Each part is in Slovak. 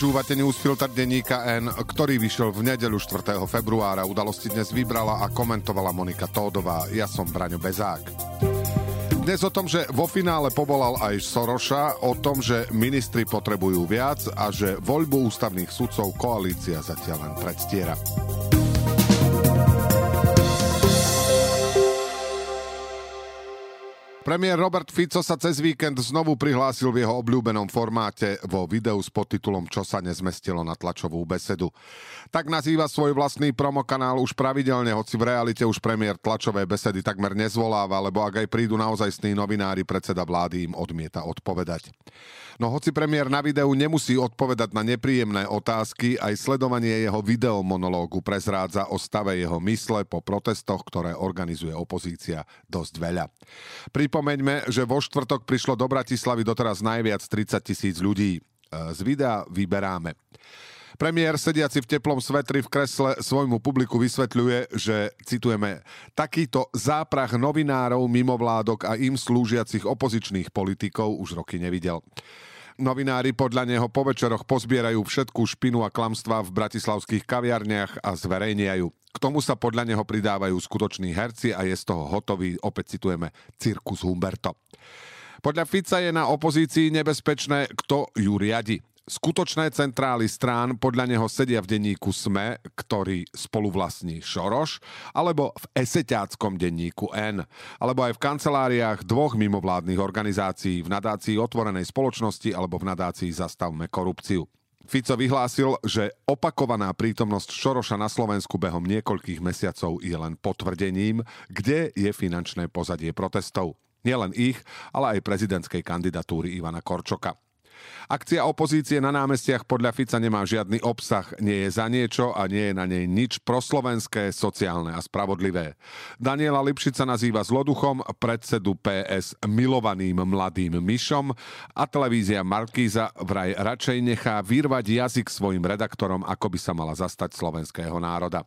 Počúvate newsfilter denníka N, ktorý vyšiel v nedeľu 4. februára. Udalosti dnes vybrala a komentovala Monika Tódová. Ja som Braňo Bezák. Dnes o tom, že vo finále povolal aj Soroša, o tom, že ministri potrebujú viac a že voľbu ústavných sudcov koalícia zatiaľ len predstiera. Premiér Robert Fico sa cez víkend znovu prihlásil v jeho obľúbenom formáte vo videu s podtitulom Čo sa nezmestilo na tlačovú besedu. Tak nazýva svoj vlastný promokanál už pravidelne, hoci v realite už premiér tlačové besedy takmer nezvoláva, lebo ak aj prídu naozajstní novinári, predseda vlády im odmieta odpovedať. No hoci premiér na videu nemusí odpovedať na nepríjemné otázky, aj sledovanie jeho videomonológu prezrádza o stave jeho mysle po protestoch, ktoré organizuje opozícia dosť veľa. Pripomeňme, že vo štvrtok prišlo do Bratislavy doteraz najviac 30 tisíc ľudí. E, z videa vyberáme. Premiér sediaci v teplom svetri v kresle svojmu publiku vysvetľuje, že, citujeme, takýto záprach novinárov, mimovládok a im slúžiacich opozičných politikov už roky nevidel. Novinári podľa neho po večeroch pozbierajú všetkú špinu a klamstvá v bratislavských kaviarniach a zverejniajú. K tomu sa podľa neho pridávajú skutoční herci a je z toho hotový, opäť citujeme, cirkus Humberto. Podľa Fica je na opozícii nebezpečné, kto ju riadi. Skutočné centrály strán podľa neho sedia v denníku SME, ktorý spolu vlastní Šoroš, alebo v eseťáckom denníku N, alebo aj v kanceláriách dvoch mimovládnych organizácií, v nadácii otvorenej spoločnosti alebo v nadácii Zastavme korupciu. Fico vyhlásil, že opakovaná prítomnosť Šoroša na Slovensku behom niekoľkých mesiacov je len potvrdením, kde je finančné pozadie protestov. Nielen ich, ale aj prezidentskej kandidatúry Ivana Korčoka. Akcia opozície na námestiach podľa Fica nemá žiadny obsah, nie je za niečo a nie je na nej nič proslovenské, sociálne a spravodlivé. Daniela Lipšica nazýva zloduchom, predsedu PS milovaným mladým myšom a televízia Markíza vraj radšej nechá vyrvať jazyk svojim redaktorom, ako by sa mala zastať slovenského národa.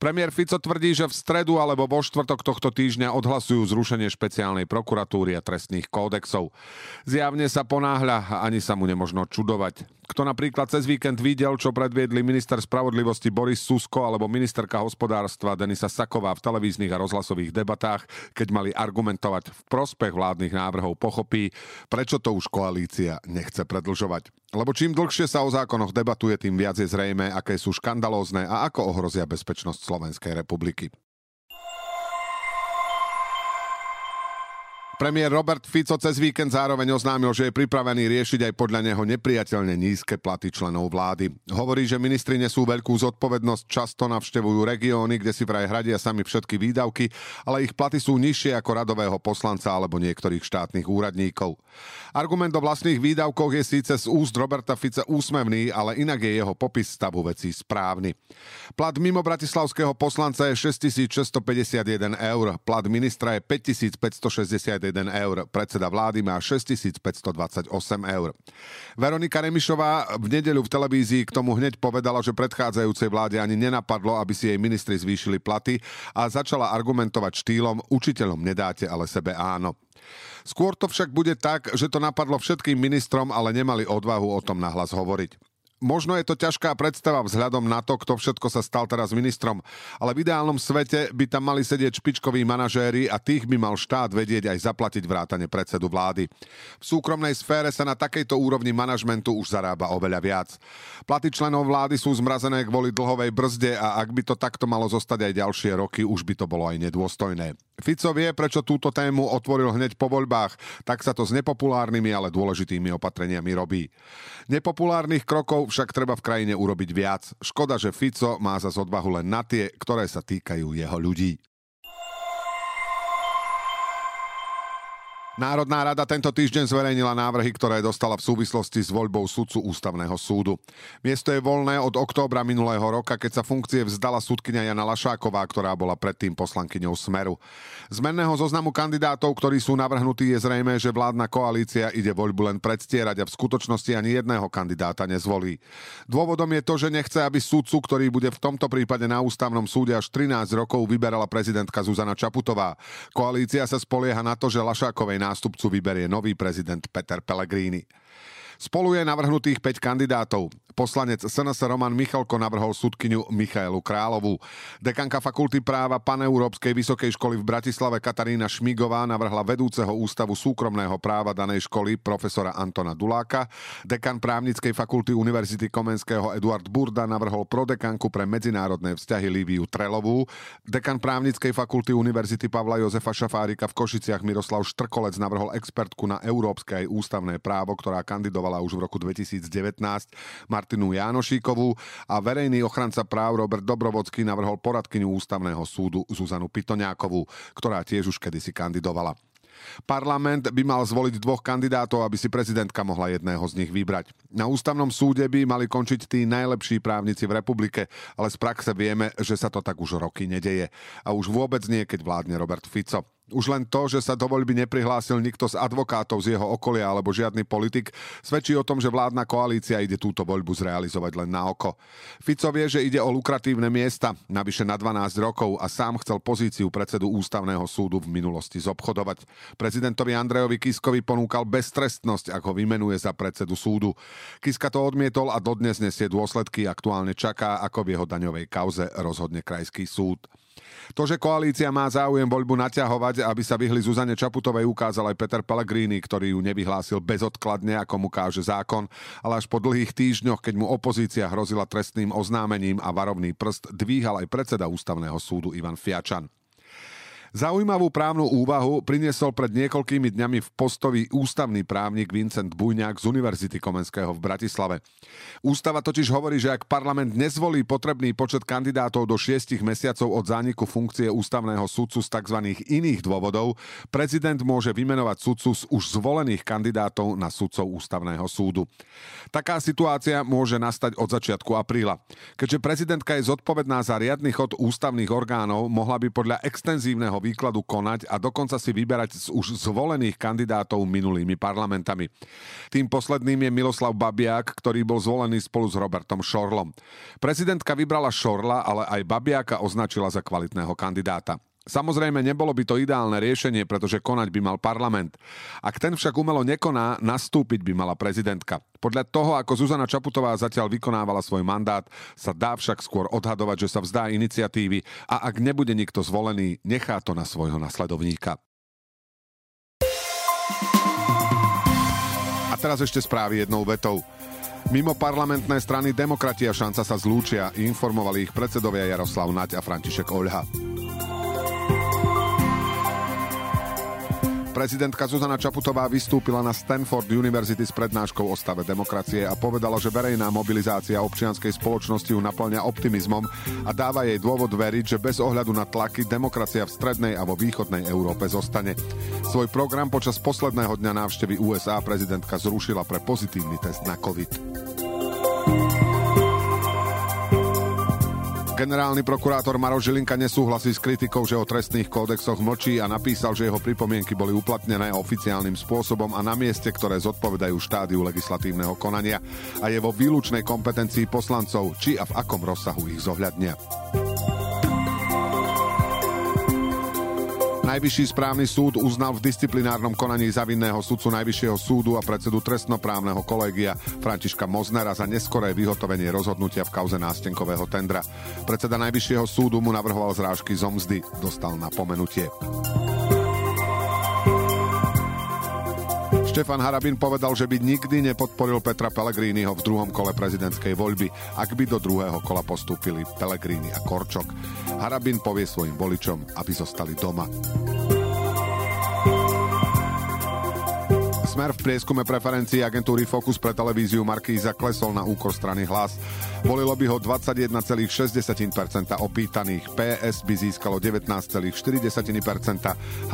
Premiér Fico tvrdí, že v stredu alebo vo štvrtok tohto týždňa odhlasujú zrušenie špeciálnej prokuratúry a trestných kódexov. Zjavne sa ponáhľa a ani sa mu nemožno čudovať. Kto napríklad cez víkend videl, čo predviedli minister spravodlivosti Boris Susko alebo ministerka hospodárstva Denisa Saková v televíznych a rozhlasových debatách, keď mali argumentovať v prospech vládnych návrhov, pochopí, prečo to už koalícia nechce predlžovať. Lebo čím dlhšie sa o zákonoch debatuje, tým viac je zrejme, aké sú škandalózne a ako ohrozia bezpečnosť Slovenskej republiky. Premiér Robert Fico cez víkend zároveň oznámil, že je pripravený riešiť aj podľa neho nepriateľne nízke platy členov vlády. Hovorí, že ministri nesú veľkú zodpovednosť, často navštevujú regióny, kde si vraj hradia sami všetky výdavky, ale ich platy sú nižšie ako radového poslanca alebo niektorých štátnych úradníkov. Argument o vlastných výdavkoch je síce z úst Roberta Fica úsmevný, ale inak je jeho popis stavu vecí správny. Plat mimo bratislavského poslanca je 6651 eur, plat ministra je 5561 eur. Predseda vlády má 6528 eur. Veronika Remišová v nedeľu v televízii k tomu hneď povedala, že predchádzajúcej vláde ani nenapadlo, aby si jej ministri zvýšili platy a začala argumentovať štýlom učiteľom nedáte, ale sebe áno. Skôr to však bude tak, že to napadlo všetkým ministrom, ale nemali odvahu o tom nahlas hovoriť. Možno je to ťažká predstava vzhľadom na to, kto všetko sa stal teraz ministrom, ale v ideálnom svete by tam mali sedieť špičkoví manažéri a tých by mal štát vedieť aj zaplatiť vrátane predsedu vlády. V súkromnej sfére sa na takejto úrovni manažmentu už zarába oveľa viac. Platy členov vlády sú zmrazené kvôli dlhovej brzde a ak by to takto malo zostať aj ďalšie roky, už by to bolo aj nedôstojné. Fico vie, prečo túto tému otvoril hneď po voľbách, tak sa to s nepopulárnymi, ale dôležitými opatreniami robí. Nepopulárnych krokov však treba v krajine urobiť viac. Škoda, že Fico má za odvahu len na tie, ktoré sa týkajú jeho ľudí. Národná rada tento týždeň zverejnila návrhy, ktoré dostala v súvislosti s voľbou sudcu ústavného súdu. Miesto je voľné od októbra minulého roka, keď sa funkcie vzdala súdkynia Jana Lašáková, ktorá bola predtým poslankyňou Smeru. Z menného zoznamu kandidátov, ktorí sú navrhnutí, je zrejme, že vládna koalícia ide voľbu len predstierať a v skutočnosti ani jedného kandidáta nezvolí. Dôvodom je to, že nechce, aby súdcu, ktorý bude v tomto prípade na ústavnom súde až 13 rokov, vyberala prezidentka Zuzana Čaputová. Koalícia sa spolieha na to, že Lašákovej nástupcu vyberie nový prezident Peter Pellegrini. Spolu je navrhnutých 5 kandidátov. Poslanec SNS Roman Michalko navrhol súdkyňu Michaelu Královú. Dekanka fakulty práva Paneurópskej vysokej školy v Bratislave Katarína Šmigová navrhla vedúceho ústavu súkromného práva danej školy profesora Antona Duláka. Dekan právnickej fakulty Univerzity Komenského Eduard Burda navrhol prodekanku pre medzinárodné vzťahy Líviu Trelovú. Dekan právnickej fakulty Univerzity Pavla Jozefa Šafárika v Košiciach Miroslav Štrkolec navrhol expertku na európske aj ústavné právo, ktorá kandidovala už v roku 2019. Martinu Jánošíkovú a verejný ochranca práv Robert Dobrovodský navrhol poradkyňu ústavného súdu Zuzanu Pitoňákovú, ktorá tiež už kedysi kandidovala. Parlament by mal zvoliť dvoch kandidátov, aby si prezidentka mohla jedného z nich vybrať. Na ústavnom súde by mali končiť tí najlepší právnici v republike, ale z praxe vieme, že sa to tak už roky nedeje. A už vôbec nie, keď vládne Robert Fico. Už len to, že sa do voľby neprihlásil nikto z advokátov z jeho okolia alebo žiadny politik, svedčí o tom, že vládna koalícia ide túto voľbu zrealizovať len na oko. Fico vie, že ide o lukratívne miesta, navyše na 12 rokov a sám chcel pozíciu predsedu ústavného súdu v minulosti zobchodovať. Prezidentovi Andrejovi Kiskovi ponúkal beztrestnosť, ak ho vymenuje za predsedu súdu. Kiska to odmietol a dodnes nesie dôsledky, aktuálne čaká, ako v jeho daňovej kauze rozhodne krajský súd. To, že koalícia má záujem voľbu naťahovať, aby sa vyhli Zuzane Čaputovej, ukázal aj Peter Pellegrini, ktorý ju nevyhlásil bezodkladne, ako mu káže zákon, ale až po dlhých týždňoch, keď mu opozícia hrozila trestným oznámením a varovný prst, dvíhal aj predseda ústavného súdu Ivan Fiačan. Zaujímavú právnu úvahu priniesol pred niekoľkými dňami v postovi ústavný právnik Vincent Bujňák z Univerzity Komenského v Bratislave. Ústava totiž hovorí, že ak parlament nezvolí potrebný počet kandidátov do šiestich mesiacov od zániku funkcie ústavného sudcu z tzv. iných dôvodov, prezident môže vymenovať sudcu z už zvolených kandidátov na sudcov ústavného súdu. Taká situácia môže nastať od začiatku apríla. Keďže prezidentka je zodpovedná za riadny chod ústavných orgánov, mohla by podľa extenzívneho výkladu konať a dokonca si vyberať z už zvolených kandidátov minulými parlamentami. Tým posledným je Miloslav Babiak, ktorý bol zvolený spolu s Robertom Šorlom. Prezidentka vybrala Šorla, ale aj Babiaka označila za kvalitného kandidáta. Samozrejme, nebolo by to ideálne riešenie, pretože konať by mal parlament. Ak ten však umelo nekoná, nastúpiť by mala prezidentka. Podľa toho, ako Zuzana Čaputová zatiaľ vykonávala svoj mandát, sa dá však skôr odhadovať, že sa vzdá iniciatívy a ak nebude nikto zvolený, nechá to na svojho nasledovníka. A teraz ešte správy jednou vetou. Mimo parlamentné strany Demokratia šanca sa zlúčia, informovali ich predsedovia Jaroslav Naď a František Oľha. Prezidentka Zuzana Čaputová vystúpila na Stanford University s prednáškou o stave demokracie a povedala, že verejná mobilizácia občianskej spoločnosti ju naplňa optimizmom a dáva jej dôvod veriť, že bez ohľadu na tlaky demokracia v strednej a vo východnej Európe zostane. Svoj program počas posledného dňa návštevy USA prezidentka zrušila pre pozitívny test na COVID. Generálny prokurátor Maro Žilinka nesúhlasí s kritikou, že o trestných kódexoch mlčí a napísal, že jeho pripomienky boli uplatnené oficiálnym spôsobom a na mieste, ktoré zodpovedajú štádiu legislatívneho konania a je vo výlučnej kompetencii poslancov, či a v akom rozsahu ich zohľadnia. Najvyšší správny súd uznal v disciplinárnom konaní zavinného sudcu Najvyššieho súdu a predsedu trestnoprávneho kolegia Františka Moznera za neskoré vyhotovenie rozhodnutia v kauze nástenkového tendra. Predseda Najvyššieho súdu mu navrhoval zrážky zomzdy, dostal na pomenutie. Štefan Harabin povedal, že by nikdy nepodporil Petra Pellegriniho v druhom kole prezidentskej voľby, ak by do druhého kola postúpili Pellegrini a Korčok. Harabin povie svojim voličom, aby zostali doma. Smer v prieskume preferencií agentúry Focus pre televíziu Markíza klesol na úkor strany hlas. Volilo by ho 21,6% opýtaných, PS by získalo 19,4%,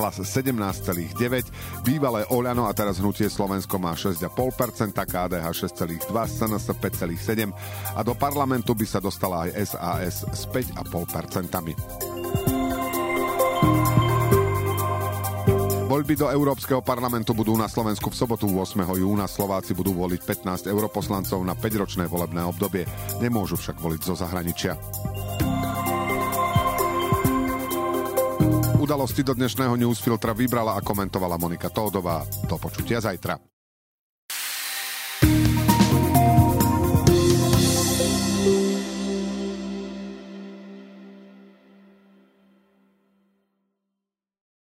hlas 17,9%, bývalé Oľano a teraz hnutie Slovensko má 6,5%, KDH 6,2%, SNS 5,7% a do parlamentu by sa dostala aj SAS s 5,5%. Voľby do Európskeho parlamentu budú na Slovensku v sobotu 8. júna. Slováci budú voliť 15 europoslancov na 5-ročné volebné obdobie. Nemôžu však voliť zo zahraničia. Udalosti do dnešného newsfiltra vybrala a komentovala Monika Tódová. Do počutia zajtra.